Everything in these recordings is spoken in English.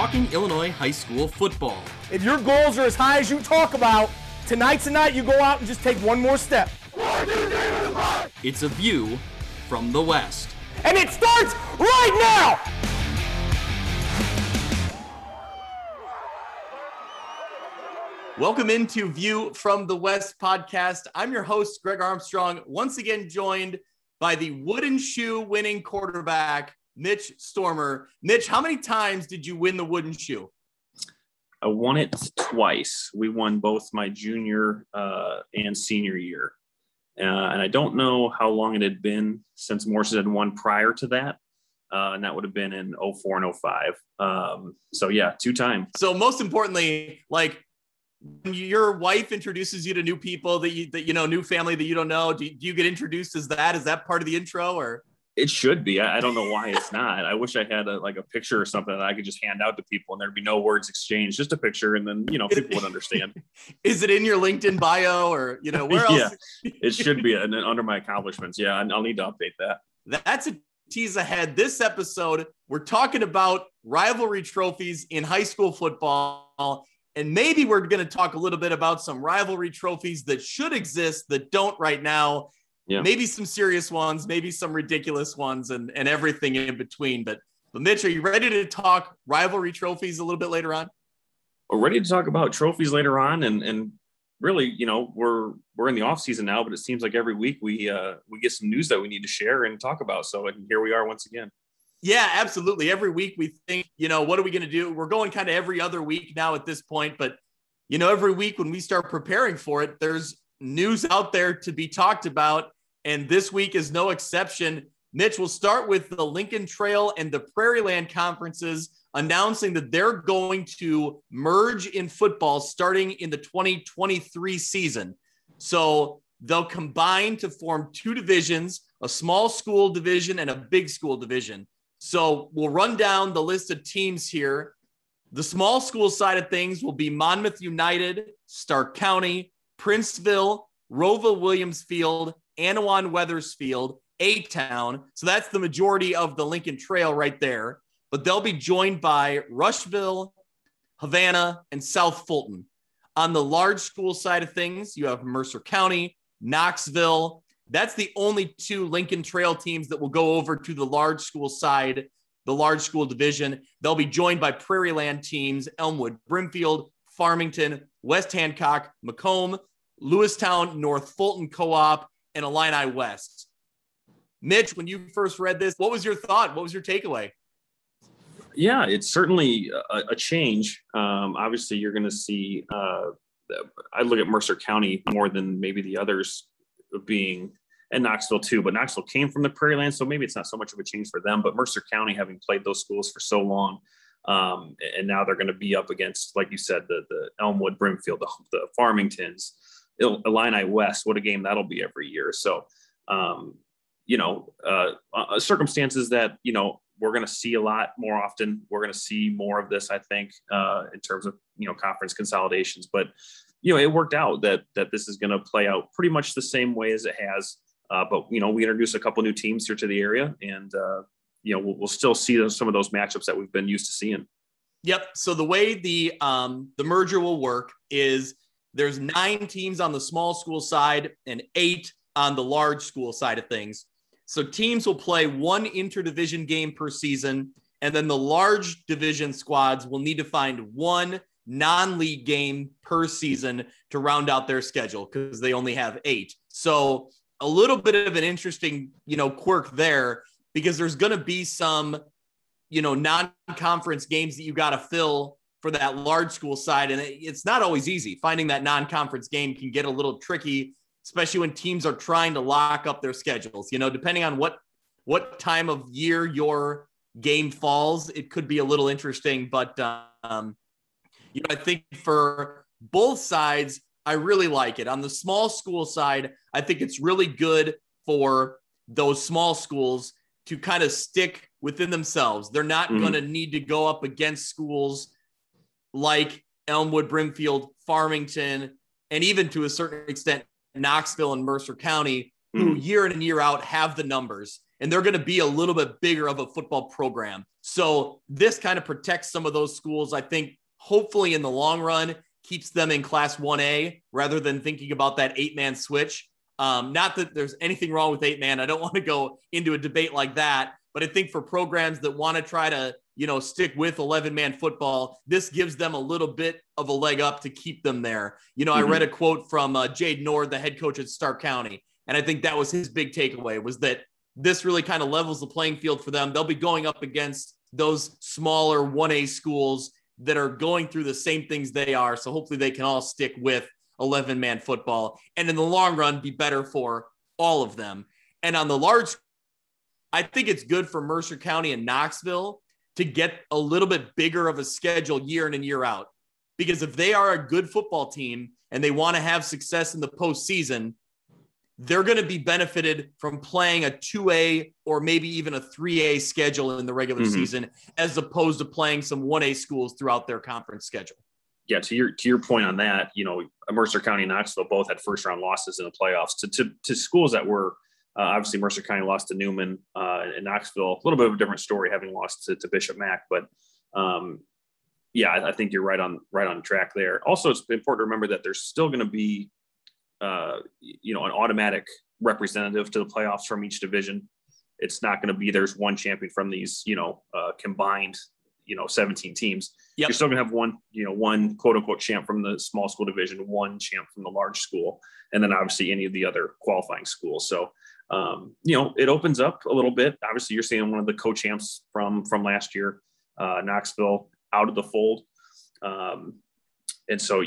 talking Illinois high school football. If your goals are as high as you talk about, tonight's the night you go out and just take one more step. It's a view from the West. And it starts right now! Welcome into View from the West podcast. I'm your host, Greg Armstrong, once again joined by the wooden shoe winning quarterback, Mitch Stormer. Mitch, how many times did you win the wooden shoe? I won it twice. We won both my junior uh, and senior year. Uh, and I don't know how long it had been since Morrison had won prior to that. Uh, and that would have been in 04 and 05. Um, so, yeah, two times. So, most importantly, like when your wife introduces you to new people that you that you know new family that you don't know do, do you get introduced as that is that part of the intro or it should be. I, I don't know why it's not. I wish i had a, like a picture or something that i could just hand out to people and there'd be no words exchanged just a picture and then you know people would understand. Is it in your linkedin bio or you know where else? Yeah it should be and under my accomplishments. Yeah i'll need to update that. That's a tease ahead. This episode we're talking about rivalry trophies in high school football and maybe we're going to talk a little bit about some rivalry trophies that should exist that don't right now. Yeah. Maybe some serious ones, maybe some ridiculous ones, and, and everything in between. But, but Mitch, are you ready to talk rivalry trophies a little bit later on? We're ready to talk about trophies later on, and and really, you know, we're we're in the off season now, but it seems like every week we uh, we get some news that we need to share and talk about. So, and here we are once again. Yeah, absolutely. Every week we think, you know, what are we going to do? We're going kind of every other week now at this point, but you know, every week when we start preparing for it, there's news out there to be talked about, and this week is no exception. Mitch, we'll start with the Lincoln Trail and the Prairie Land conferences announcing that they're going to merge in football starting in the 2023 season. So they'll combine to form two divisions, a small school division and a big school division. So we'll run down the list of teams here. The small school side of things will be Monmouth United, Stark County, Princeville, ROWVA Williamsfield, Annawan Wethersfield, A Town. So that's the majority of the Lincoln Trail right there. But they'll be joined by Rushville, Havana, and South Fulton. On the large school side of things, you have Mercer County, Knoxville, that's the only two Lincoln Trail teams that will go over to the large school side, the large school division. They'll be joined by Prairie Land teams Elmwood, Brimfield, Farmington, West Hancock, Macomb, Lewistown, North Fulton Co op, and Illini West. Mitch, when you first read this, what was your thought? What was your takeaway? Yeah, it's certainly a, a change. Um, obviously, you're going to see. Uh, I look at Mercer County more than maybe the others being and Knoxville too. But Knoxville came from the Prairie Land, so maybe it's not so much of a change for them. But Mercer County, having played those schools for so long, um, and now they're going to be up against, like you said, the the Elmwood, Brimfield, the, the Farmingtons, Illini West. What a game that'll be every year. So, um, you know, uh, uh, circumstances that you know we're going to see a lot more often. We're going to see more of this, I think, uh, in terms of you know conference consolidations. But you know, it worked out that that this is going to play out pretty much the same way as it has uh, but you know, we introduced a couple new teams here to the area, and uh, you know, we'll, we'll still see some of those matchups that we've been used to seeing. Yep. So the way the um, the merger will work is there's nine teams on the small school side and eight on the large school side of things. So teams will play one interdivision game per season, and then the large division squads will need to find one non-league game per season to round out their schedule because they only have eight. So a little bit of an interesting, you know, quirk there because there's going to be some, you know, non-conference games that you got to fill for that large school side, and it's not always easy. Finding that non-conference game can get a little tricky, especially when teams are trying to lock up their schedules. You know, depending on what what time of year your game falls, it could be a little interesting. But um, you know, I think for both sides, I really like it. On the small school side, I think it's really good for those small schools to kind of stick within themselves. They're not mm-hmm. going to need to go up against schools like Elmwood, Brimfield, Farmington, and even to a certain extent, Knoxville and Mercer County, who mm. year in and year out have the numbers and they're going to be a little bit bigger of a football program. So this kind of protects some of those schools. I think hopefully in the long run keeps them in class 1A rather than thinking about that eight man switch. Um, not that there's anything wrong with eight man. I don't want to go into a debate like that, but I think for programs that want to try to, you know, stick with 11 man football, this gives them a little bit of a leg up to keep them there. You know, mm-hmm. I read a quote from uh, Jade Nord, the head coach at Stark County, and I think that was his big takeaway was that this really kind of levels the playing field for them. They'll be going up against those smaller 1A schools that are going through the same things they are. So hopefully they can all stick with 11 man football and in the long run be better for all of them. And on the large, I think it's good for Mercer County and Knoxville to get a little bit bigger of a schedule year in and year out. Because if they are a good football team and they want to have success in the postseason, they're going to be benefited from playing a 2A or maybe even a 3A schedule in the regular mm-hmm. season as opposed to playing some 1A schools throughout their conference schedule. Yeah, to your to your point on that, you know, Mercer County and Knoxville both had first round losses in the playoffs to to, to schools that were uh, obviously Mercer County lost to Newman uh, and Knoxville. A little bit of a different story having lost to, to Bishop Mack, but um, yeah, I, I think you're right on right on track there. Also, it's important to remember that there's still going to be uh, you know, an automatic representative to the playoffs from each division. It's not going to be there's one champion from these, you know, uh, combined, you know, 17 teams. Yep. You're still going to have one, you know, one quote unquote champ from the small school division, one champ from the large school, and then obviously any of the other qualifying schools. So, um, you know, it opens up a little bit. Obviously, you're seeing one of the co-champs from from last year, uh, Knoxville, out of the fold, um, and so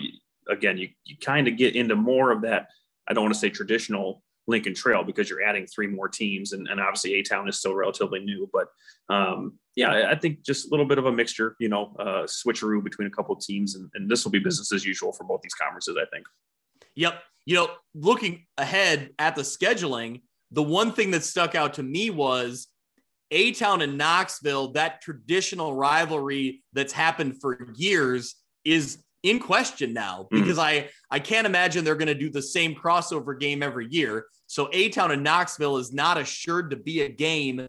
again, you, you kind of get into more of that. I don't want to say traditional Lincoln Trail because you're adding three more teams, and, and obviously A Town is still relatively new. But um, yeah, I think just a little bit of a mixture, you know, uh, switcheroo between a couple of teams, and, and this will be business as usual for both these conferences. I think. Yep. You know, looking ahead at the scheduling, the one thing that stuck out to me was A Town and Knoxville. That traditional rivalry that's happened for years is in question now hmm. because. I I can't imagine they're going to do the same crossover game every year. So A Town and Knoxville is not assured to be a game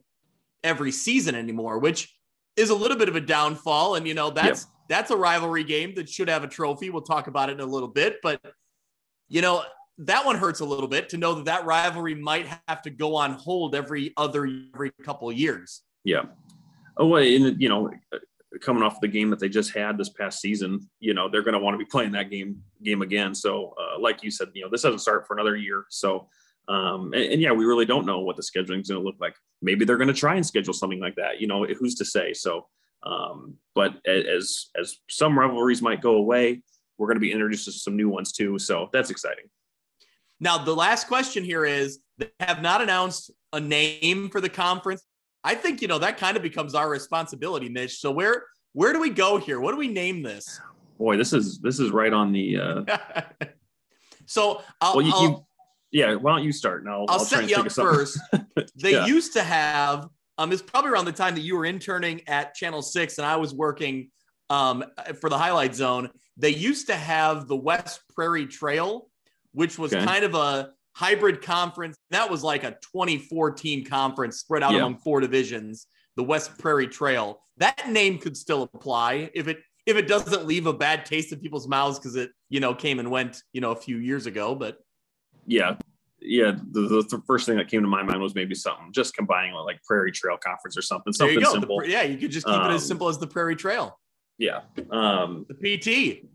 every season anymore, which is a little bit of a downfall. And you know that's that's a rivalry game that should have a trophy. We'll talk about it in a little bit, but you know that one hurts a little bit to know that that rivalry might have to go on hold every other every couple years. Yeah. Oh, and you know, coming off the game that they just had this past season, you know, they're going to want to be playing that game game again. So, uh, like you said, you know, this doesn't start for another year. So, um, and, and, yeah, we really don't know what the scheduling is going to look like. Maybe they're going to try and schedule something like that. You know, who's to say? So, um, but as as some rivalries might go away, we're going to be introduced to some new ones too. So that's exciting. Now, the last question here is: They have not announced a name for the conference. I think you know that kind of becomes our responsibility, Mitch. So where where do we go here? What do we name this? Boy, this is this is right on the. Uh... so I'll, well, you, I'll you, yeah. Why don't you start? Now I'll, I'll set you up first. they yeah. used to have um, it's probably around the time that you were interning at Channel Six and I was working um, for the Highlight Zone. They used to have the West Prairie Trail, which was okay. kind of a hybrid conference. That was like a 2014 conference spread out yeah. among four divisions, the West Prairie Trail. That name could still apply if it if it doesn't leave a bad taste in people's mouths because it you know came and went you know a few years ago. But yeah, yeah, the, the, first thing that came to my mind was maybe something just combining like Prairie Trail Conference or something. Something simple. The, yeah, you could just keep um, it as um, simple as the Prairie Trail. Yeah. Um, the PT.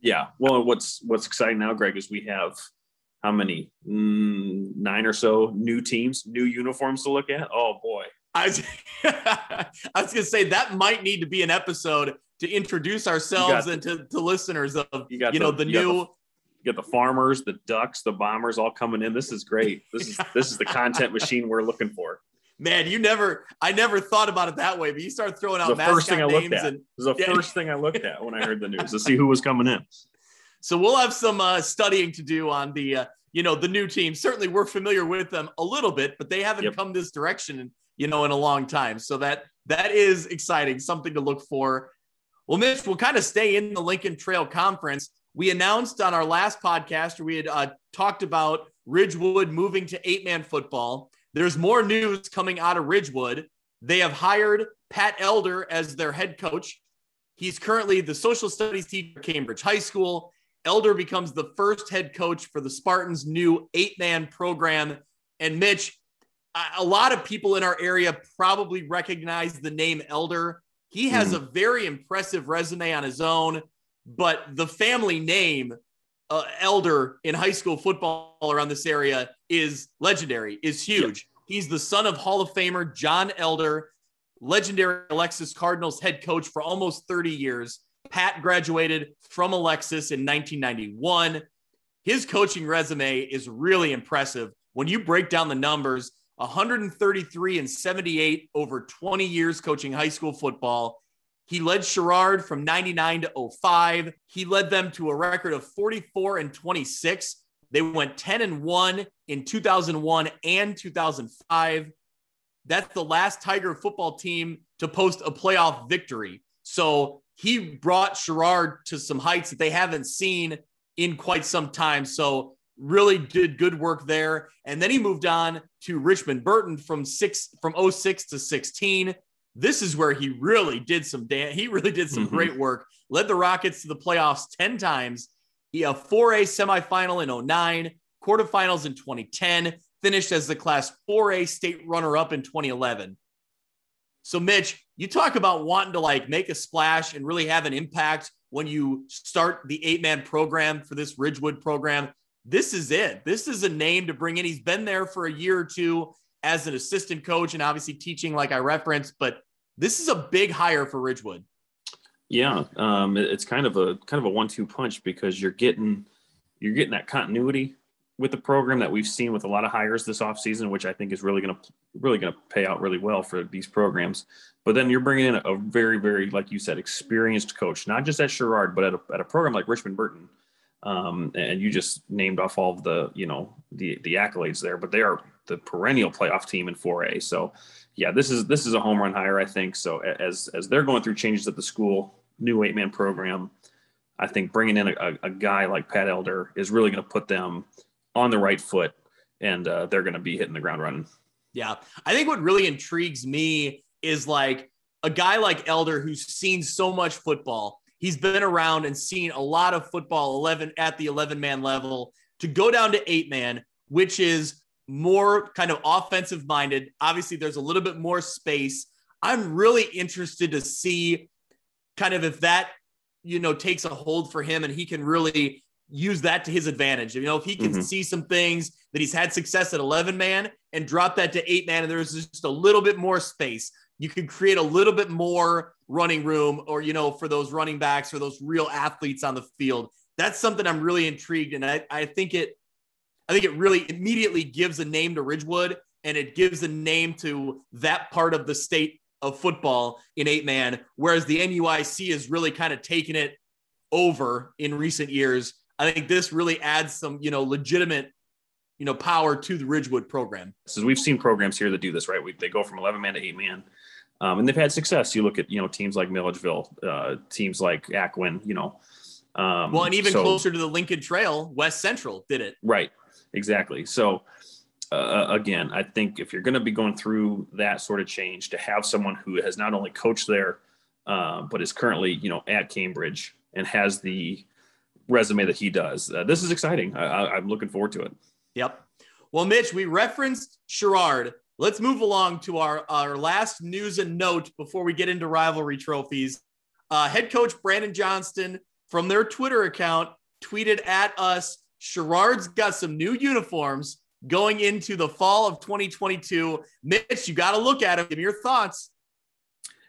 Yeah. Well, what's what's exciting now, Greg, is we have how many mm, nine or so new teams, new uniforms to look at. Oh boy. I was, I was gonna say that might need to be an episode to introduce ourselves and to, to listeners of you, you know the, the new got the, you got the farmers, the ducks, the bombers all coming in. This is great. This is this is the content machine we're looking for. Man, you never I never thought about it that way, but you start throwing out the first thing I looked at. And, it was the yeah. first thing I looked at when I heard the news to see who was coming in. So we'll have some uh, studying to do on the, uh, you know, the new team. Certainly, we're familiar with them a little bit, but they haven't yep. come this direction, you know, in a long time. So that that is exciting, something to look for. Well, Mitch, we'll kind of stay in the Lincoln Trail Conference. We announced on our last podcast, we had uh, talked about Ridgewood moving to eight man football. There's more news coming out of Ridgewood. They have hired Pat Elder as their head coach. He's currently the social studies teacher at Cambridge High School. Elder becomes the first head coach for the Spartans' new eight man program. And Mitch, a lot of people in our area probably recognize the name Elder. He has mm. a very impressive resume on his own, but the family name uh, Elder in high school football around this area is legendary, is huge. Yep. He's the son of Hall of Famer John Elder, legendary Alexis Cardinals head coach for almost 30 years. Pat graduated from Alexis in 1991. His coaching resume is really impressive. When you break down the numbers, 133 and 78 over 20 years coaching high school football. He led Sherrard from 99 to 05. He led them to a record of 44 and 26. They went 10 and 1 in 2001 and 2005. That's the last Tiger football team to post a playoff victory. So he brought Sherrard to some heights that they haven't seen in quite some time. So really did good work there. And then he moved on to Richmond Burton from six from 06 to 16. This is where he really did some dan- he really did some mm-hmm. great work. Led the Rockets to the playoffs 10 times. He a 4A semifinal in 09, quarterfinals in 2010, finished as the class 4A state runner-up in 2011. So Mitch, you talk about wanting to like make a splash and really have an impact when you start the eight-man program for this Ridgewood program this is it. This is a name to bring in. He's been there for a year or two as an assistant coach and obviously teaching, like I referenced, but this is a big hire for Ridgewood. Yeah, um, it's kind of a kind of a one-two punch because you're getting you're getting that continuity with the program that we've seen with a lot of hires this offseason, which I think is really going to really going to pay out really well for these programs. But then you're bringing in a very, very, like you said, experienced coach, not just at Sherrard, but at a, at a program like Richmond Burton, um, and you just named off all of the you know the the accolades there, but they are the perennial playoff team in 4A. So yeah, this is this is a home run hire, I think. So as as they're going through changes at the school, new eight man program, I think bringing in a, a, guy like Pat Elder is really going to put them on the right foot, and uh, they're going to be hitting the ground running. Yeah, I think what really intrigues me is like a guy like Elder who's seen so much football He's been around and seen a lot of football 11 at the 11 man level to go down to eight man, which is more kind of offensive minded. Obviously, there's a little bit more space. I'm really interested to see kind of if that, you know, takes a hold for him and he can really use that to his advantage. You know, if he can mm-hmm. see some things that he's had success at 11 man and drop that to eight man, and there's just a little bit more space, you can create a little bit more running room or, you know, for those running backs or those real athletes on the field. That's something I'm really intrigued. And I, I think it, I think it really immediately gives a name to Ridgewood and it gives a name to that part of the state of football in eight man. Whereas the NUIC has really kind of taken it over in recent years. I think this really adds some, you know, legitimate, you know, power to the Ridgewood program. So we've seen programs here that do this, right? We, they go from 11 man to eight man. Um, and they've had success. You look at you know teams like Milledgeville, uh, teams like Aquin, you know. Um, well, and even so, closer to the Lincoln Trail, West Central did it. Right, exactly. So uh, again, I think if you're going to be going through that sort of change, to have someone who has not only coached there, uh, but is currently you know at Cambridge and has the resume that he does, uh, this is exciting. I, I'm looking forward to it. Yep. Well, Mitch, we referenced Sherrard Let's move along to our, our last news and note before we get into rivalry trophies. Uh, head coach Brandon Johnston from their Twitter account tweeted at us Sherrard's got some new uniforms going into the fall of 2022. Mitch, you got to look at them. Give me your thoughts.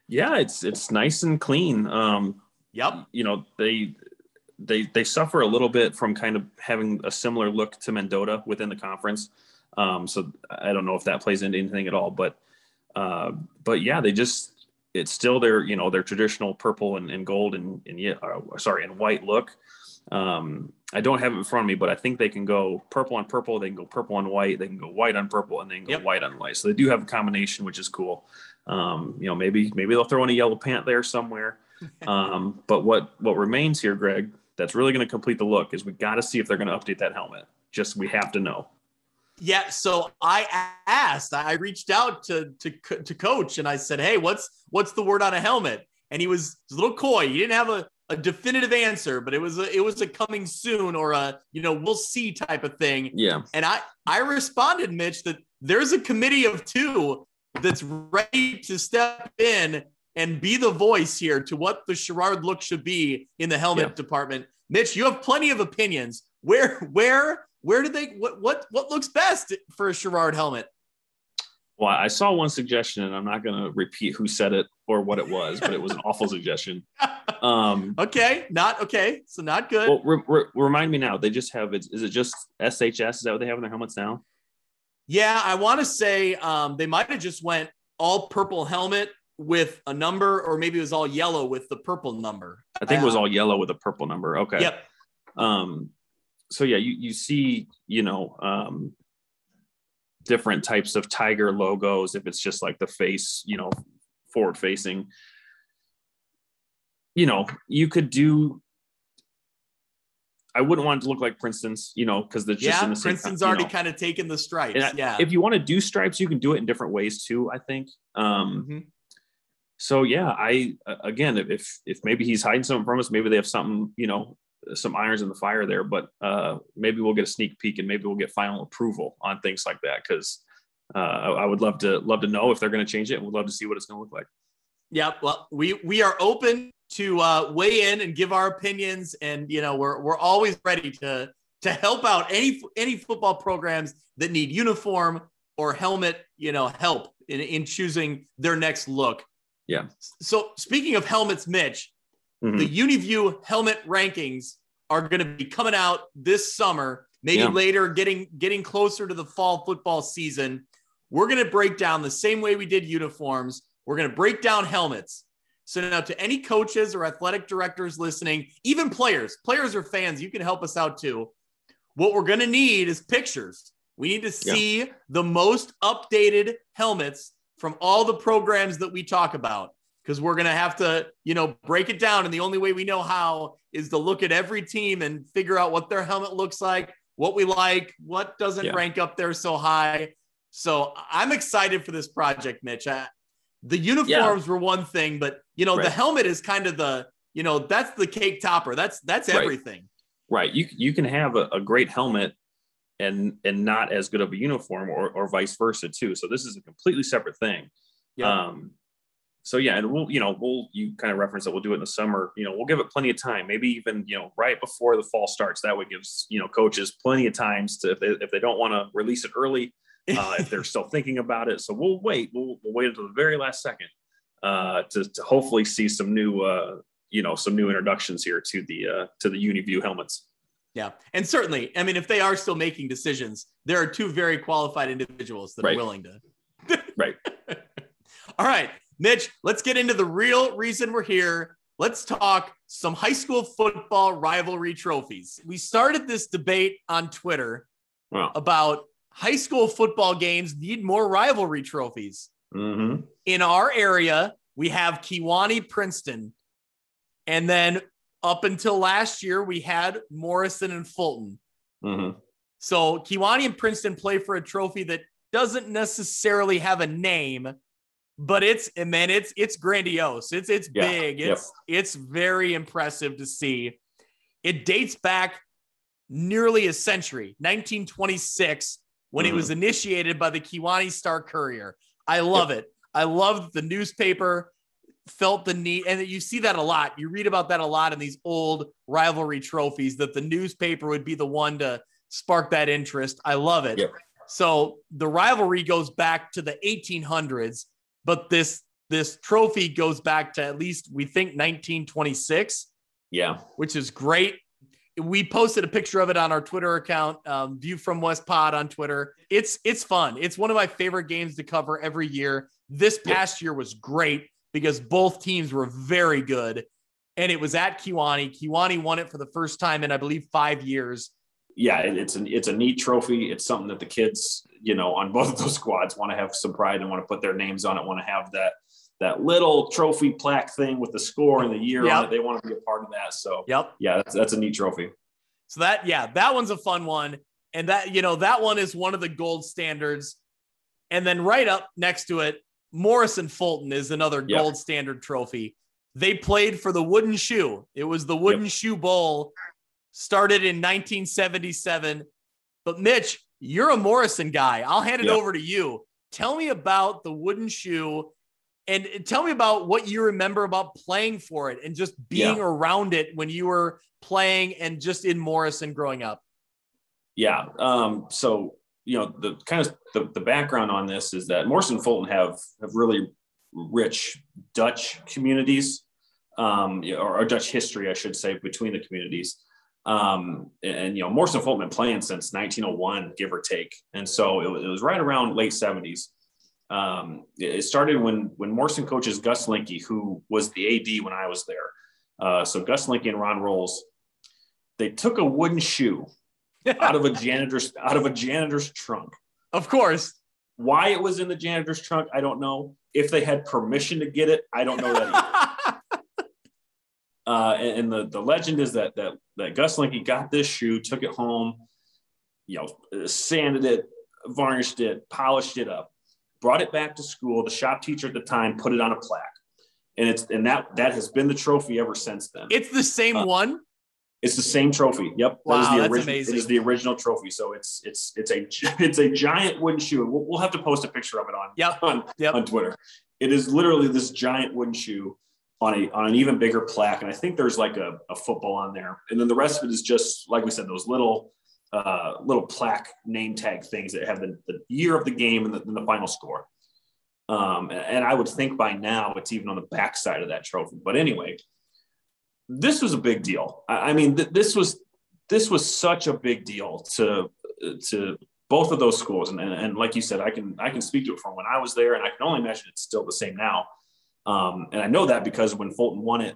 Yeah, it's it's nice and clean. Um, yep. You know they they they suffer a little bit from kind of having a similar look to Mendota within the conference. Um, so I don't know if that plays into anything at all, but uh, but yeah, they just it's still their you know their traditional purple and, and gold and, and yeah, uh, sorry and white look. Um, I don't have it in front of me, but I think they can go purple on purple. They can go purple on white. They can go white on purple, and then go yep. white on white. So they do have a combination, which is cool. Um, you know, maybe maybe they'll throw in a yellow pant there somewhere. Um, but what what remains here, Greg, that's really going to complete the look is we got to see if they're going to update that helmet. Just we have to know. Yeah, so I asked, I reached out to to to coach, and I said, "Hey, what's what's the word on a helmet?" And he was a little coy. He didn't have a, a definitive answer, but it was a, it was a coming soon or a you know we'll see type of thing. Yeah. And I I responded, Mitch, that there's a committee of two that's ready to step in and be the voice here to what the Sherrard look should be in the helmet yeah. department. Mitch, you have plenty of opinions. Where where where do they what what what looks best for a Sherrard helmet? Well, I saw one suggestion, and I'm not going to repeat who said it or what it was, but it was an awful suggestion. Um, okay, not okay, so not good. Well, re- re- remind me now. They just have it. Is it just SHS? Is that what they have in their helmets now? Yeah, I want to say um, they might have just went all purple helmet with a number, or maybe it was all yellow with the purple number. I think it was all yellow with a purple number. Okay. Yep. Um, so yeah, you you see, you know, um, different types of tiger logos. If it's just like the face, you know, forward facing. You know, you could do. I wouldn't want it to look like Princeton's, you know, because just yeah, in the same. Princeton's already know. kind of taken the stripes. And yeah. If you want to do stripes, you can do it in different ways too. I think. Um, mm-hmm. So yeah, I again, if if maybe he's hiding something from us, maybe they have something, you know, some irons in the fire there, but uh, maybe we'll get a sneak peek and maybe we'll get final approval on things like that because uh, I would love to love to know if they're going to change it. and We'd love to see what it's going to look like. Yeah, well, we we are open to uh, weigh in and give our opinions, and you know we're we're always ready to to help out any any football programs that need uniform or helmet, you know, help in, in choosing their next look. Yeah. So speaking of helmets, Mitch, Mm-hmm. The UniView helmet rankings are going to be coming out this summer, maybe yeah. later, getting getting closer to the fall football season. We're going to break down the same way we did uniforms. We're going to break down helmets. So now, to any coaches or athletic directors listening, even players, players or fans, you can help us out too. What we're going to need is pictures. We need to see yeah. the most updated helmets from all the programs that we talk about because we're going to have to, you know, break it down. And the only way we know how is to look at every team and figure out what their helmet looks like, what we like, what doesn't yeah. rank up there so high. So I'm excited for this project, Mitch. I, the uniforms yeah. were one thing, but you know, right. the helmet is kind of the, you know, that's the cake topper. That's that's right. everything. Right. You you can have a, a great helmet and and not as good of a uniform or or vice versa too. So this is a completely separate thing. Yeah. Um, so yeah, and we'll, you know, we'll, you kind of reference that we'll do it in the summer, you know, we'll give it plenty of time, maybe even, you know, right before the fall starts. That way gives, you know, coaches plenty of times to, if they, if they don't want to release it early, uh, if they're still thinking about it. So we'll wait, we'll, we'll wait until the very last second uh, to, to hopefully see some new, uh, you know, some new introductions here to the, uh, to the UniView helmets. Yeah. And certainly, I mean, if they are still making decisions, there are two very qualified individuals that right. are willing to. right. All right. Mitch, let's get into the real reason we're here. Let's talk some high school football rivalry trophies. We started this debate on Twitter wow. about high school football games need more rivalry trophies. Mm-hmm. In our area, we have Kewanee Princeton. And then up until last year, we had Morrison and Fulton. Mm-hmm. So Kewanee and Princeton play for a trophy that doesn't necessarily have a name, but it's and man, it's it's grandiose. It's it's yeah. big. It's yep. it's very impressive to see. It dates back nearly a century, 1926, when mm-hmm. it was initiated by the Kewanee Star Courier. I love yep. it. I love the newspaper felt the need, and you see that a lot. You read about that a lot in these old rivalry trophies that the newspaper would be the one to spark that interest. I love it. So the rivalry goes back to the 1800s but this this trophy goes back to at least we think 1926. Yeah, which is great. We posted a picture of it on our Twitter account, um, View from West Pod on Twitter. It's it's fun. It's one of my favorite games to cover every year. This past year was great because both teams were very good, and it was at Kewanee. Kewanee won it for the first time in I believe five years. Yeah, it's an it's a neat trophy. It's something that the kids you know, on both of those squads want to have some pride and want to put their names on it, want to have that that little trophy plaque thing with the score and the year yep. on it. They want to be a part of that. So yep. yeah, that's, that's a neat trophy. So that, yeah, that one's a fun one. And that, you know, that one is one of the gold standards. And then right up next to it, Morrison Fulton is another Yep. gold standard trophy. They played for the Wooden Shoe. It was the Wooden Shoe Bowl, started in 1977. But Mitch, you're a Morrison guy. I'll hand it Yep. over to you. Tell me about the Wooden Shoe and tell me about what you remember about playing for it and just being Yeah. around it when you were playing and just in Morrison growing up. Yeah. Um, so you know the kind of the, the background on this is that Morrison and Fulton have have really rich Dutch communities, um, or, or Dutch history, I should say, between the communities. Um, and, you know, Morrison and Fulton been playing since 1901, give or take, and so it was, it was right around late 70s. Um, it started when when Morrison coaches Gus Linky, who was the AD when I was there. Uh, so Gus Linky and Ron Rolls, they took a wooden shoe out of a janitor's out of a janitor's trunk. Of course. Why it was in the janitor's trunk, I don't know. If they had permission to get it, I don't know that either. Uh, and, and the, the legend is that that that Gus Linky got this shoe, took it home, you know, sanded it, varnished it, polished it up, brought it back to school. The shop teacher at the time put it on a plaque, and it's and that that has been the trophy ever since then. it's the same Uh, one. It's the same trophy. Yep. Wow, is the that's original, amazing. It is the original trophy. So it's it's it's a it's a giant wooden shoe. We'll, we'll have to post a picture of it on Yep. on, Yep. on Twitter. It is literally this giant wooden shoe on a on an even bigger plaque, and I think there's like a, a football on there, and then the rest of it is just like we said, those little uh, little plaque name tag things that have the, the year of the game and the, and the final score. Um, and, I would think by now it's even on the back side of that trophy. But anyway, this was a big deal. I, I mean, th- this was this was such a big deal to to both of those schools. And, and, and like you said, I can I can speak to it from when I was there, and I can only imagine it's still the same now. Um, and I know that because when Fulton won it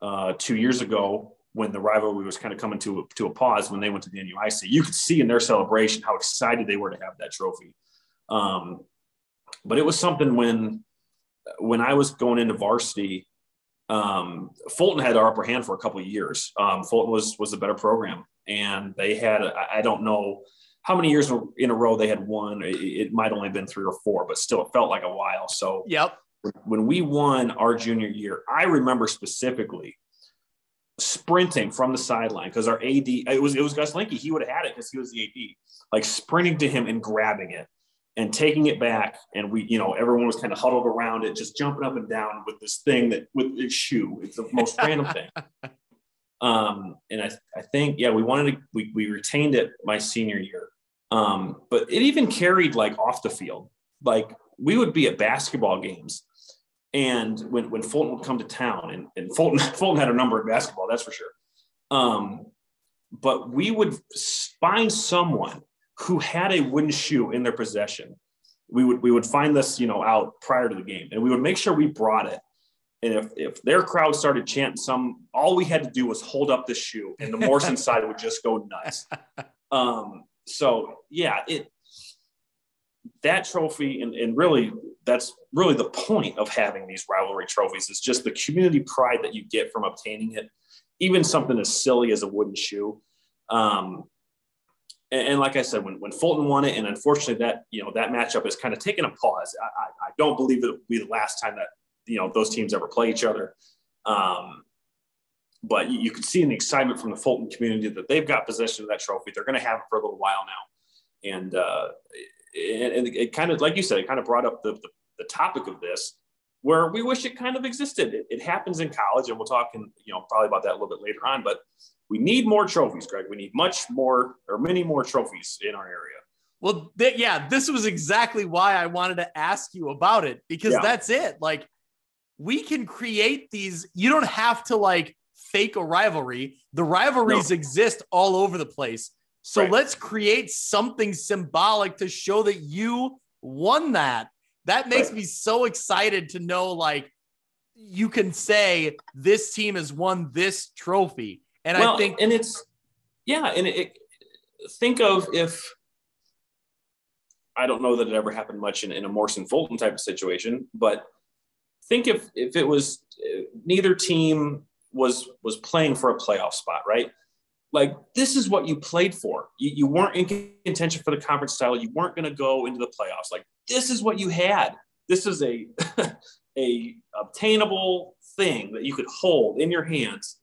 uh, two years ago, when the rivalry was kind of coming to a, to a pause, when they went to the NUIC, you could see in their celebration how excited they were to have that trophy. Um, but it was something when when I was going into varsity, um, Fulton had our upper hand for a couple of years. Um, Fulton was was a better program, and they had I don't know how many years in a row they had won. It, it might only been three or four, but still it felt like a while. So Yep. when we won our junior year, I remember specifically sprinting from the sideline because our AD it was it was Gus Linky. He would have had it because he was the AD, like sprinting to him and grabbing it and taking it back. And we, you know, everyone was kind of huddled around it, just jumping up and down with this thing that with its shoe. It's the most random thing. Um, and I, I think, yeah, we wanted to, we, we retained it my senior year. Um, but it even carried like off the field. Like we would be at basketball games and when, when Fulton would come to town and, and Fulton, Fulton had a number of basketball, that's for sure. Um, but we would find someone who had a wooden shoe in their possession. We would, we would find this, you know, out prior to the game and we would make sure we brought it. And if, if their crowd started chanting some, all we had to do was hold up the shoe and the Morrison side would just go nuts. Um, so yeah, it, that trophy and, and really that's really the point of having these rivalry trophies is just the community pride that you get from obtaining it. Even something as silly as a wooden shoe. Um, and, and like i said when, when fulton won it and unfortunately that you know that matchup has kind of taken a pause. I, I, I don't believe it will be the last time that you know those teams ever play each other. Um, but you, you could see in the excitement from the fulton community that they've got possession of that trophy. They're going to have it for a little while now. And uh, and, and it kind of like you said it kind of brought up the, the, the topic of this where we wish it kind of existed it, it happens in college and we'll talk in you know probably about that a little bit later on but we need more trophies greg we need much more or many more trophies in our area Well, th- yeah, this was exactly why I wanted to ask you about it because Yeah. that's it. Like, we can create these. You don't have to like fake a rivalry. The rivalries exist all over the place. So Right. let's create something symbolic to show that you won that. That makes Right. me so excited to know like you can say this team has won this trophy. And well, I think and it's yeah and it, it think of if i don't know that it ever happened much in, in a morrison fulton type of situation but think if if it was uh, neither team was was playing for a playoff spot right like this is what you played for. You, you weren't in contention for the conference title. You weren't going to go into the playoffs. Like this is what you had. This is a a obtainable thing that you could hold in your hands,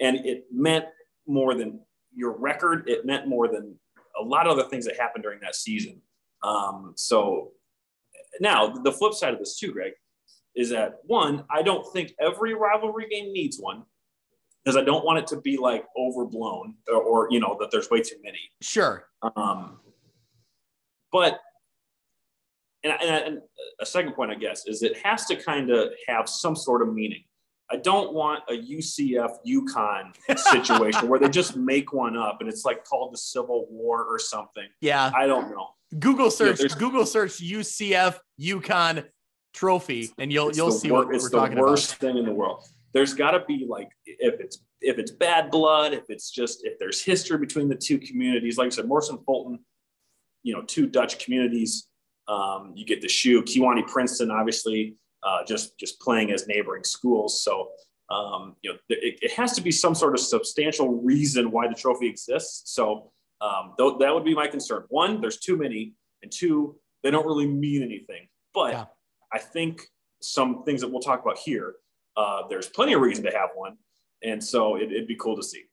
and it meant more than your record. It meant more than a lot of other things that happened during that season. Um, so now the flip side of this too, Greg, is that one, I don't think every rivalry game needs one because I don't want it to be like overblown or, or, you know that there's way too many. Sure. Um, but and, and, a second point, I guess, is it has to kind of have some sort of meaning. I don't want a UCF UConn situation where they just make one up and it's like called the Civil War or something. Yeah. I don't know. Google search Google search UCF UConn trophy and you'll you'll see wor- what we're talking about. It's the worst thing in the world. There's got to be like if it's if it's bad blood, if it's just if there's history between the two communities. Like I said, Morrison Fulton, you know, two Dutch communities. Um, you get the shoe, Kewanee Princeton, obviously, uh, just just playing as neighboring schools. So um, you know, it, it, has to be some sort of substantial reason why the trophy exists. So um, th- that would be my concern. One, there's too many, and two, they don't really mean anything. But yeah. I think some things that we'll talk about here, uh, there's plenty of reason to have one, and so it, it'd be cool to see.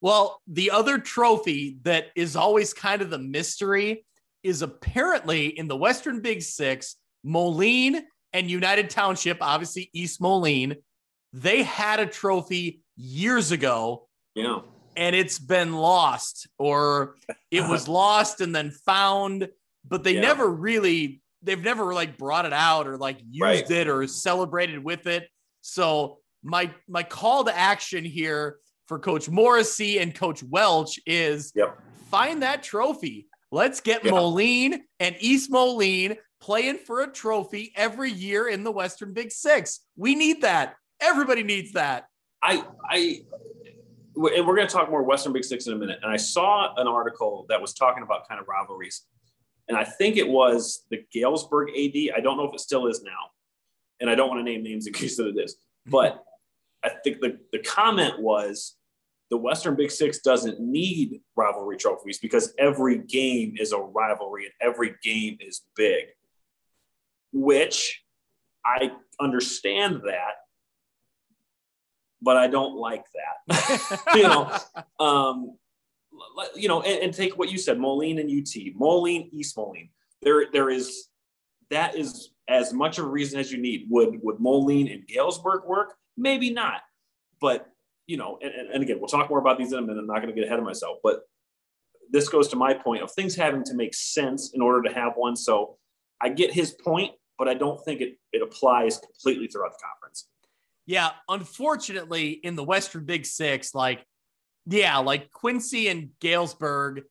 Well, the other trophy that is always kind of the mystery is apparently in the Western Big Six, Moline and United Township, obviously East Moline, they had a trophy years ago. Yeah. And it's been lost, or it was lost and then found, but they yeah. never really, they've never like brought it out or like used right. it or celebrated with it. So my my call to action here for Coach Morrissey and Coach Welch is yep. find that trophy. Let's get yeah. Moline and East Moline playing for a trophy every year in the Western Big Six. We need that. Everybody needs that. I, I, and we're going to talk more Western Big Six in a minute. And I saw an article that was talking about kind of rivalries, and I think it was the Galesburg AD. I don't know if it still is now, and I don't want to name names in case that it is, but I think the the comment was the Western Big Six doesn't need rivalry trophies because every game is a rivalry and every game is big which I understand that, but I don't like that. you know, um, you know, and, and, take what you said, Moline and UT, Moline, East Moline. There, there is that is as much of a reason as you need. Would would Moline and Galesburg work? Maybe not, but you know, and, and again, we'll talk more about these in a minute. I'm not going to get ahead of myself, but this goes to my point of things having to make sense in order to have one. So I get his point, but I don't think it, it applies completely throughout the conference. Yeah, unfortunately, in the Western Big Six, like, yeah, like Quincy and Galesburg,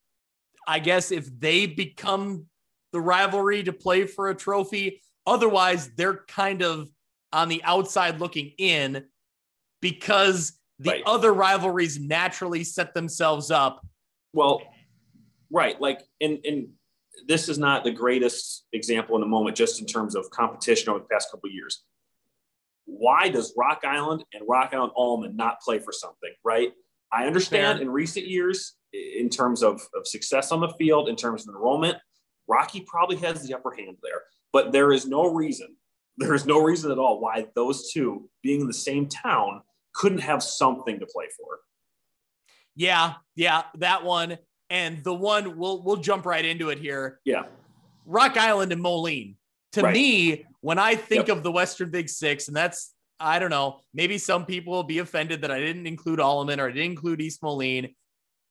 I guess if they become the rivalry to play for a trophy, otherwise they're kind of on the outside looking in because the right. other rivalries naturally set themselves up. Well, right. Like in in this is not the greatest example in the moment, just in terms of competition over the past couple years. Why does Rock Island and Rock Island Alleman not play for something, right? I understand Fair. in recent years, in terms of, of success on the field, in terms of enrollment, Rocky probably has the upper hand there. But there is no reason, there is no reason at all why those two, being in the same town, couldn't have something to play for. Yeah, yeah, that one. And the one we'll we'll jump right into it here. Yeah. Rock Island and Moline. To right. me, when I think yep. of the Western Big Six, and that's I don't know, maybe some people will be offended that I didn't include Alleman or I didn't include East Moline,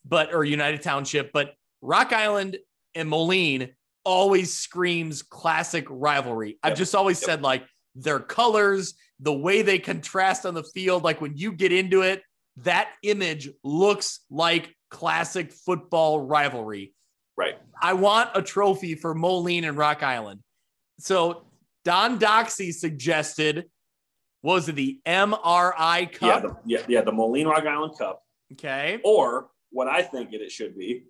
but or United Township, but Rock Island and Moline always screams classic rivalry. Yep. I've just always yep. said like their colors, the way they contrast on the field, like when you get into it, that image looks like classic football rivalry. Right. I want a trophy for Moline and Rock Island. So Don Doxsie suggested, was it the MRI Cup? Yeah, the, yeah, yeah, the Moline Rock Island Cup. Okay. Or what I think it, it should be.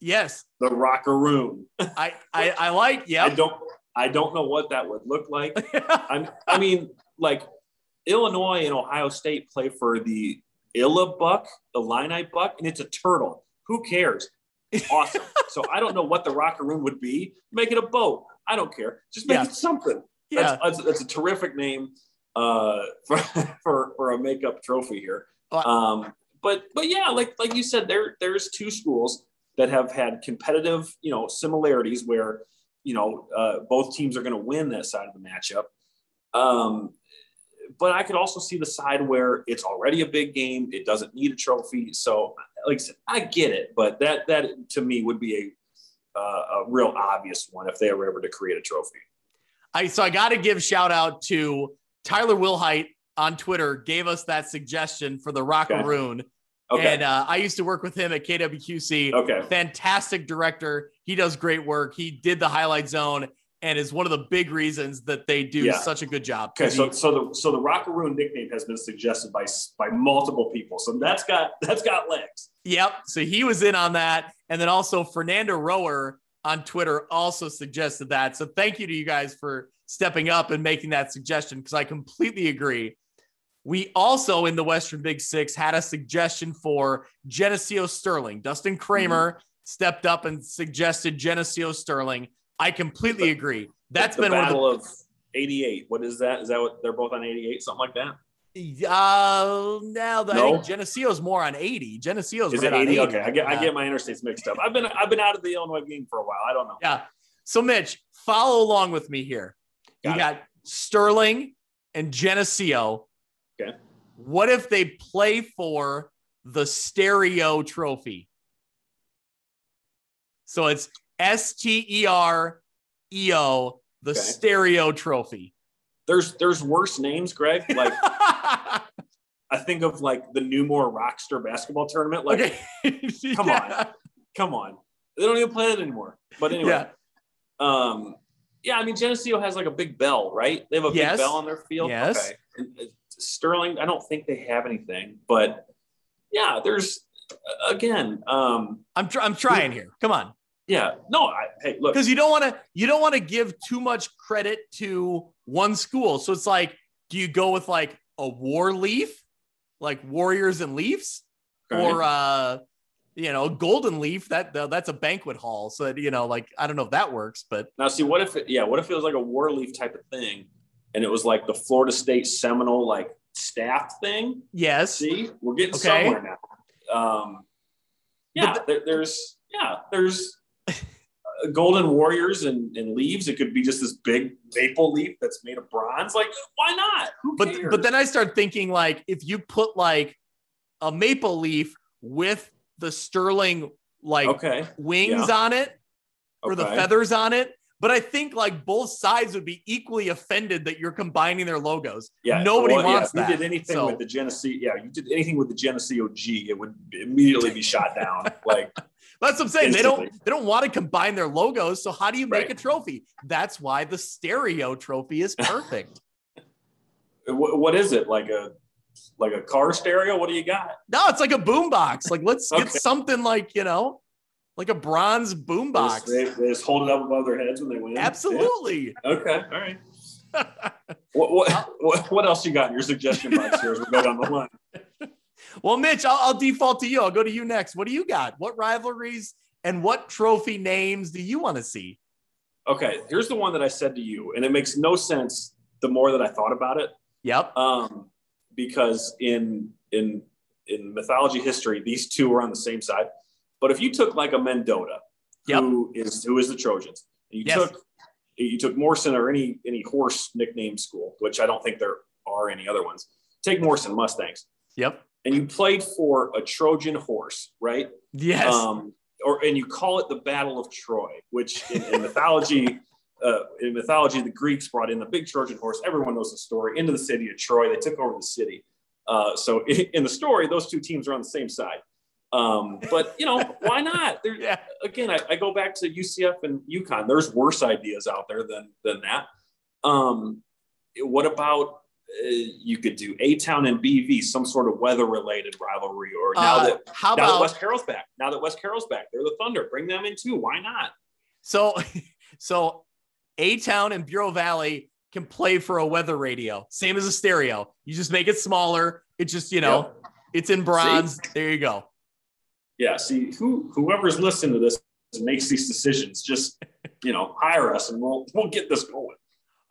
Yes. The Rockaroon. I, I I like. Yeah. I don't I don't know what that would look like. i I mean, like Illinois and Ohio State play for the Illibuck, Illini buck, and it's a turtle. Who cares? It's awesome. so I don't know what the rocker room would be. Make it a boat. I don't care. Just make Yeah. it something. Yeah. That's, that's, that's a terrific name uh, for, for for a makeup trophy here. Um, but but yeah, like like you said, there there's two schools that have had competitive you know similarities where you know uh, both teams are going to win that side of the matchup. Um, but I could also see the side where it's already a big game. It doesn't need a trophy. So like I said, I get it, but that that to me would be a uh, a real obvious one if they were ever to create a trophy. I so I got to give shout out to Tyler Wilhite on Twitter gave us that suggestion for the Rockaroon. Okay. And uh, I used to work with him at KWQC. okay. Fantastic director. He does great work. He did the highlight zone and is one of the big reasons that they do Yeah. such a good job. Okay, so he- so the so the Rockaroon nickname has been suggested by by multiple people. So that's got that's got legs. Yep. So he was in on that. And then also Fernando Rower on Twitter also suggested that. So thank you to you guys for stepping up and making that suggestion because I completely agree. We also in the Western Big Six had a suggestion for Geneseo Sterling. Dustin Kramer stepped up and suggested Geneseo Sterling. I completely agree. That's the been one of the battle of 88. What is that? Is that what they're both on 88? Something like that? Uh, now I No? think Geneseo's more on 80. Geneseo's Is right it on 80? 80. Okay, I get I get my interstates mixed up. I've been I've been out of the Illinois game for a while. I don't know. Yeah. So, Mitch, follow along with me here. Got you it. got Sterling and Geneseo. Okay. What if they play for the stereo trophy? So it's S T E R E O, the Okay. stereo trophy. There's there's worse names, Greg. Like I think of like the new Newmore Rockster basketball tournament. Like, okay. come Yeah. come on, they don't even play it anymore. But anyway, Yeah. um, yeah, I mean Geneseo has like a big bell, right? They have a Yes. big bell on their field. Yes. Okay. Sterling, I don't think they have anything, but yeah, there's again, um, I'm, tr- I'm trying here. Come on. yeah, no, I, hey, look, because you don't want to you don't want to give too much credit to one school. So it's like do you go with like a war leaf? Like warriors and leafs? Okay. or uh you know a golden leaf? That that's a banquet hall. So that, you know like i don't know if that works but Now, see, what if it, yeah, what if it was like a war leaf type of thing, and it was like the Florida State Seminole like staff thing? yes See, we're getting Okay. somewhere now. Um, yeah, there, there's yeah, there's uh, golden warriors and, and leaves. It could be just this big maple leaf that's made of bronze. Like, why not? Who but cares? but then i start thinking like if you put like a maple leaf with the sterling like okay, wings on it or the feathers on it. But I think like both sides would be equally offended that you're combining their logos. Yeah, Nobody well, yeah, wants if you did anything So- with the Geneseo, yeah, you did anything with the Geneseo G, it would immediately be shot down. Like, That's what I'm saying. They don't they don't want to combine their logos. So how do you make Right. a trophy? That's why the stereo trophy is perfect. what, what is it? Like a like a car stereo? What do you got? no, it's like a boombox. Like let's get something like, you know, like a bronze boombox. they, they just hold it up above their heads when they win. Absolutely. Yeah. Okay. All right. what, what what what else you got in your suggestion box here as we go down the line? Well, Mitch, I'll, I'll default to you. I'll go to you next. What do you got? What rivalries and what trophy names do you want to see? Okay, here's the one that I said to you, and it makes no sense the more that I thought about it. Yep. Um, because in in in mythology history, these two are on the same side. But if you took like a Mendota, who is who is the Trojans, and you Yes. took you took Morrison or any any horse nickname school, which I don't think there are any other ones. Take Morrison Mustangs, Yep. and you played for a Trojan horse, right? Yes. um, or and you call it the Battle of Troy, which in, in mythology, uh, in mythology, the Greeks brought in the big Trojan horse. Everyone knows the story. Into the city of Troy, they took over the city. Uh, so in, in the story, those two teams are on the same side. Um, but you know, why not? There, yeah. again, I, I go back to UCF and UConn. There's worse ideas out there than than that. Um, what about uh, you could do A Town and BV, some sort of weather related rivalry, or now Uh, that how now that West Carroll's back. Now that West Carroll's back, they're the Thunder. Bring them in too. Why not? so so A Town and Bureau Valley can play for a weather radio, same as a stereo. You just make it smaller. It just, you know, It's in bronze. See? There you go. Yeah. See, who whoever's listening to this makes these decisions, just you know, hire us and we'll we'll get this going.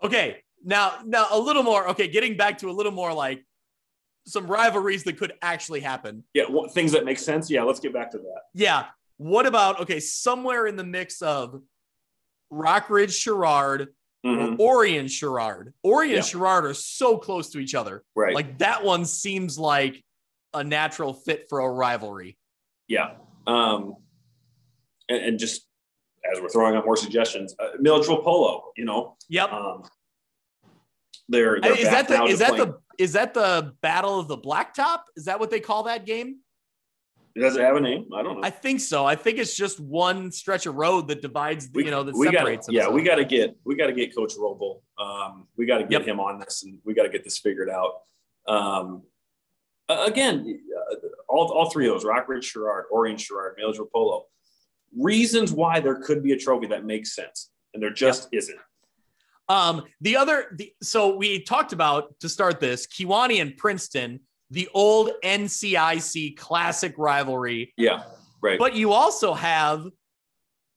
Okay. Now, now a little more. Okay, getting back to a little more like some rivalries that could actually happen. Yeah, well, things that make sense. Yeah, let's get back to that. Yeah. What about okay, somewhere in the mix of Rockridge Sherrard mm-hmm. or Orion Sherrard? Orion yeah. Sherrard are so close to each other. Right. Like that one seems like a natural fit for a rivalry. Yeah. Um, and, and just as we're throwing out more suggestions, uh, Milledgeville Polo, you know. Yep. Um, they're, they're is that the is that the is that the battle of the blacktop? Is that what they call that game? Does it have a name? I don't know. I think so. I think it's just one stretch of road that divides, we, you know, that we separates. Gotta, yeah, we got to get we got to get Coach Roble. Um, we got to get yep. him on this, and we got to get this figured out. Um, again, uh, all, all three of those: Rockridge, Sherrard, Orion, Sherrard, Milledgeville Polo. Reasons why there could be a trophy that makes sense, and there just yep. isn't. Um, the other, the, so we talked about to start this Kewanee and Princeton, the old NCIC classic rivalry. Yeah, right. But you also have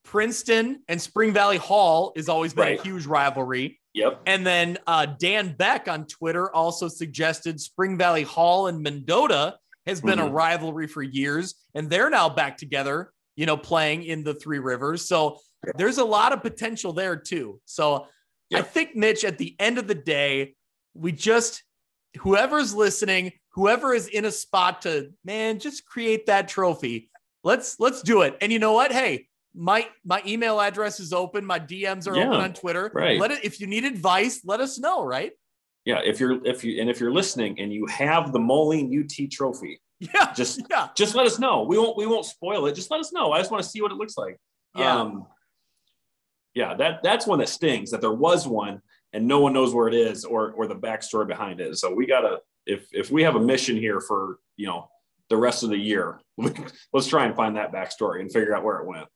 Princeton and Spring Valley Hall has always been right. a huge rivalry. Yep. And then uh, Dan Beck on Twitter also suggested Spring Valley Hall and Mendota has been mm-hmm. a rivalry for years, and they're now back together, you know, playing in the Three Rivers. So there's a lot of potential there too. So. I think, Mitch, at the end of the day, we just, whoever's listening, whoever is in a spot to, man, just create that trophy. Let's let's do it. And you know what? Hey, my my email address is open. My DMs are yeah, open on Twitter. Right. Let it if you need advice, let us know. Right. Yeah. If you're if you and if you're listening and you have the Moline UT trophy, yeah, just yeah, just let us know. We won't we won't spoil it. Just let us know. I just want to see what it looks like. Yeah. Um, yeah, that that's one that stings that there was one and no one knows where it is or or the backstory behind it. So we gotta if if we have a mission here for you know the rest of the year, let's try and find that backstory and figure out where it went.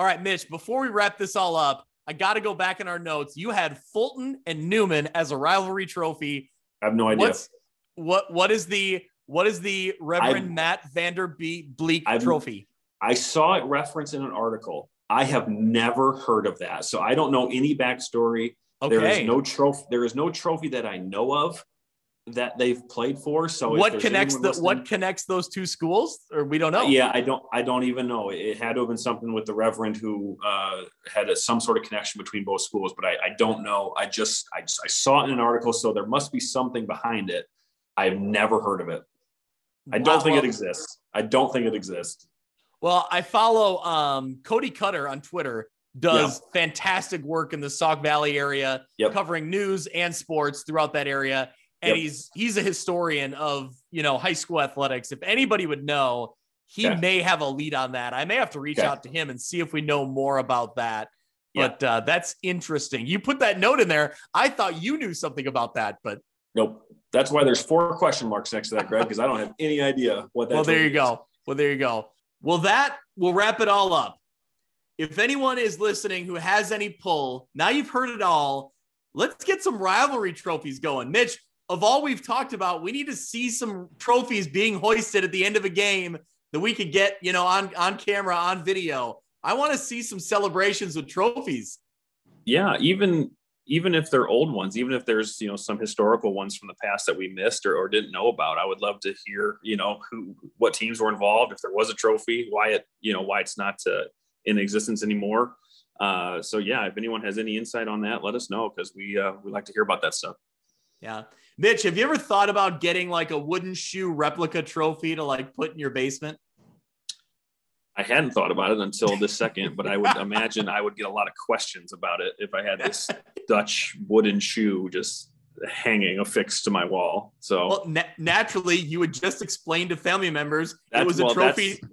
All right, Mitch. Before we wrap this all up, I got to go back in our notes. You had Fulton and Newman as a rivalry trophy. I have no idea. What's, what what is the what is the Reverend I, Matt Vanderbeek Bleak I've, trophy? I saw it referenced in an article. I have never heard of that. So I don't know any backstory. Okay. There is no trophy. There is no trophy that I know of that they've played for. So what connects the what connects those two schools, or we don't know? Yeah, I don't. I don't even know. It had to have been something with the Reverend who uh, had a, some sort of connection between both schools, but I, I don't know. I just I, just I saw it in an article, so there must be something behind it. I've never heard of it. I don't think it exists. I don't think it exists. Well, I follow um, Cody Cutter on Twitter. Does yeah. fantastic work in the Sauk Valley area, yep. covering news and sports throughout that area. And yep. he's he's a historian of you know high school athletics. If anybody would know, he okay. may have a lead on that. I may have to reach okay. out to him and see if we know more about that. But yeah. uh, that's interesting. You put that note in there. I thought you knew something about that, but nope. That's why there's four question marks next to that, Greg, because I don't have any idea what that. Well, there you is. go. Well, there you go. Well, that will wrap it all up. If anyone is listening who has any pull, now you've heard it all. Let's get some rivalry trophies going. Mitch, of all we've talked about, we need to see some trophies being hoisted at the end of a game that we could get, you know, on, on camera, on video. I want to see some celebrations with trophies. Yeah, even even if they're old ones, even if there's you know some historical ones from the past that we missed or, or didn't know about, I would love to hear you know who what teams were involved, if there was a trophy, why it you know why it's not uh, in existence anymore. Uh, so yeah, if anyone has any insight on that, let us know because we uh, we like to hear about that stuff. Yeah, Mitch, have you ever thought about getting like a wooden shoe replica trophy to like put in your basement? I hadn't thought about it until this second, but I would imagine I would get a lot of questions about it if I had this Dutch wooden shoe just hanging affixed to my wall. So well, na- naturally, you would just explain to family members it was a well, trophy. That's,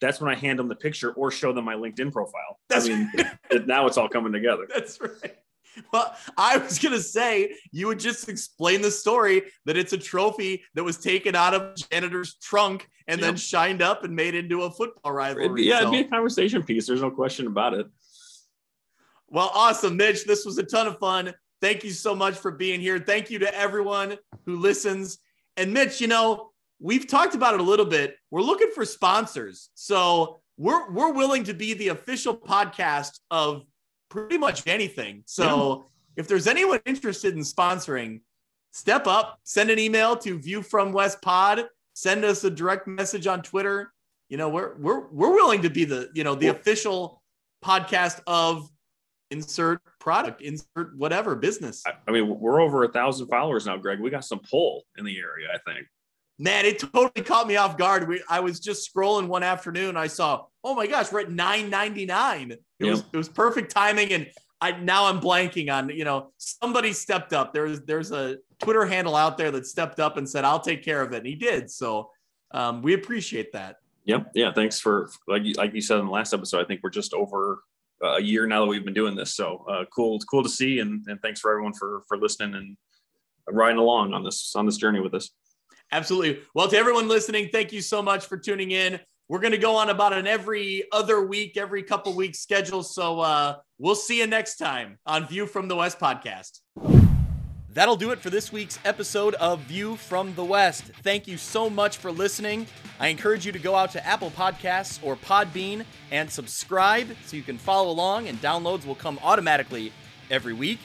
that's, when I hand them the picture or show them my LinkedIn profile. That's I mean, right. now it's all coming together. That's right. Well, I was going to say you would just explain the story that it's a trophy that was taken out of janitor's trunk and yep. then shined up and made into a football rivalry. It'd be, yeah, so. it'd be a conversation piece. There's no question about it. Well, awesome, Mitch. This was a ton of fun. Thank you so much for being here. Thank you to everyone who listens. And Mitch, you know, we've talked about it a little bit. We're looking for sponsors. So we're we're willing to be the official podcast of pretty much anything. So yeah. if there's anyone interested in sponsoring, step up, send an email to View from West Pod, send us a direct message on Twitter. You know, we're we're we're willing to be the, you know, the official podcast of insert product, insert whatever business. I mean, we're over a thousand followers now, Greg. We got some pull in the area, I think. Man, it totally caught me off guard. We, I was just scrolling one afternoon. I saw, oh my gosh, we're at nine ninety nine. It yep. was it was perfect timing, and I now I'm blanking on you know somebody stepped up. There's there's a Twitter handle out there that stepped up and said I'll take care of it, and he did. So um, we appreciate that. Yep. Yeah. Thanks for like you, like you said in the last episode. I think we're just over a year now that we've been doing this. So uh, cool, cool to see, and, and thanks for everyone for for listening and riding along on this on this journey with us. Absolutely. Well, to everyone listening, thank you so much for tuning in. We're going to go on about an every other week, every couple weeks schedule. So uh, we'll see you next time on View from the West podcast. That'll do it for this week's episode of View from the West. Thank you so much for listening. I encourage you to go out to Apple Podcasts or Podbean and subscribe so you can follow along, and downloads will come automatically every week.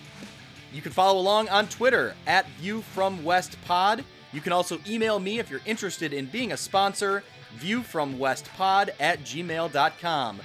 You can follow along on Twitter at View from West Pod. You can also email me if you're interested in being a sponsor, viewfromwestpod at gmail.com.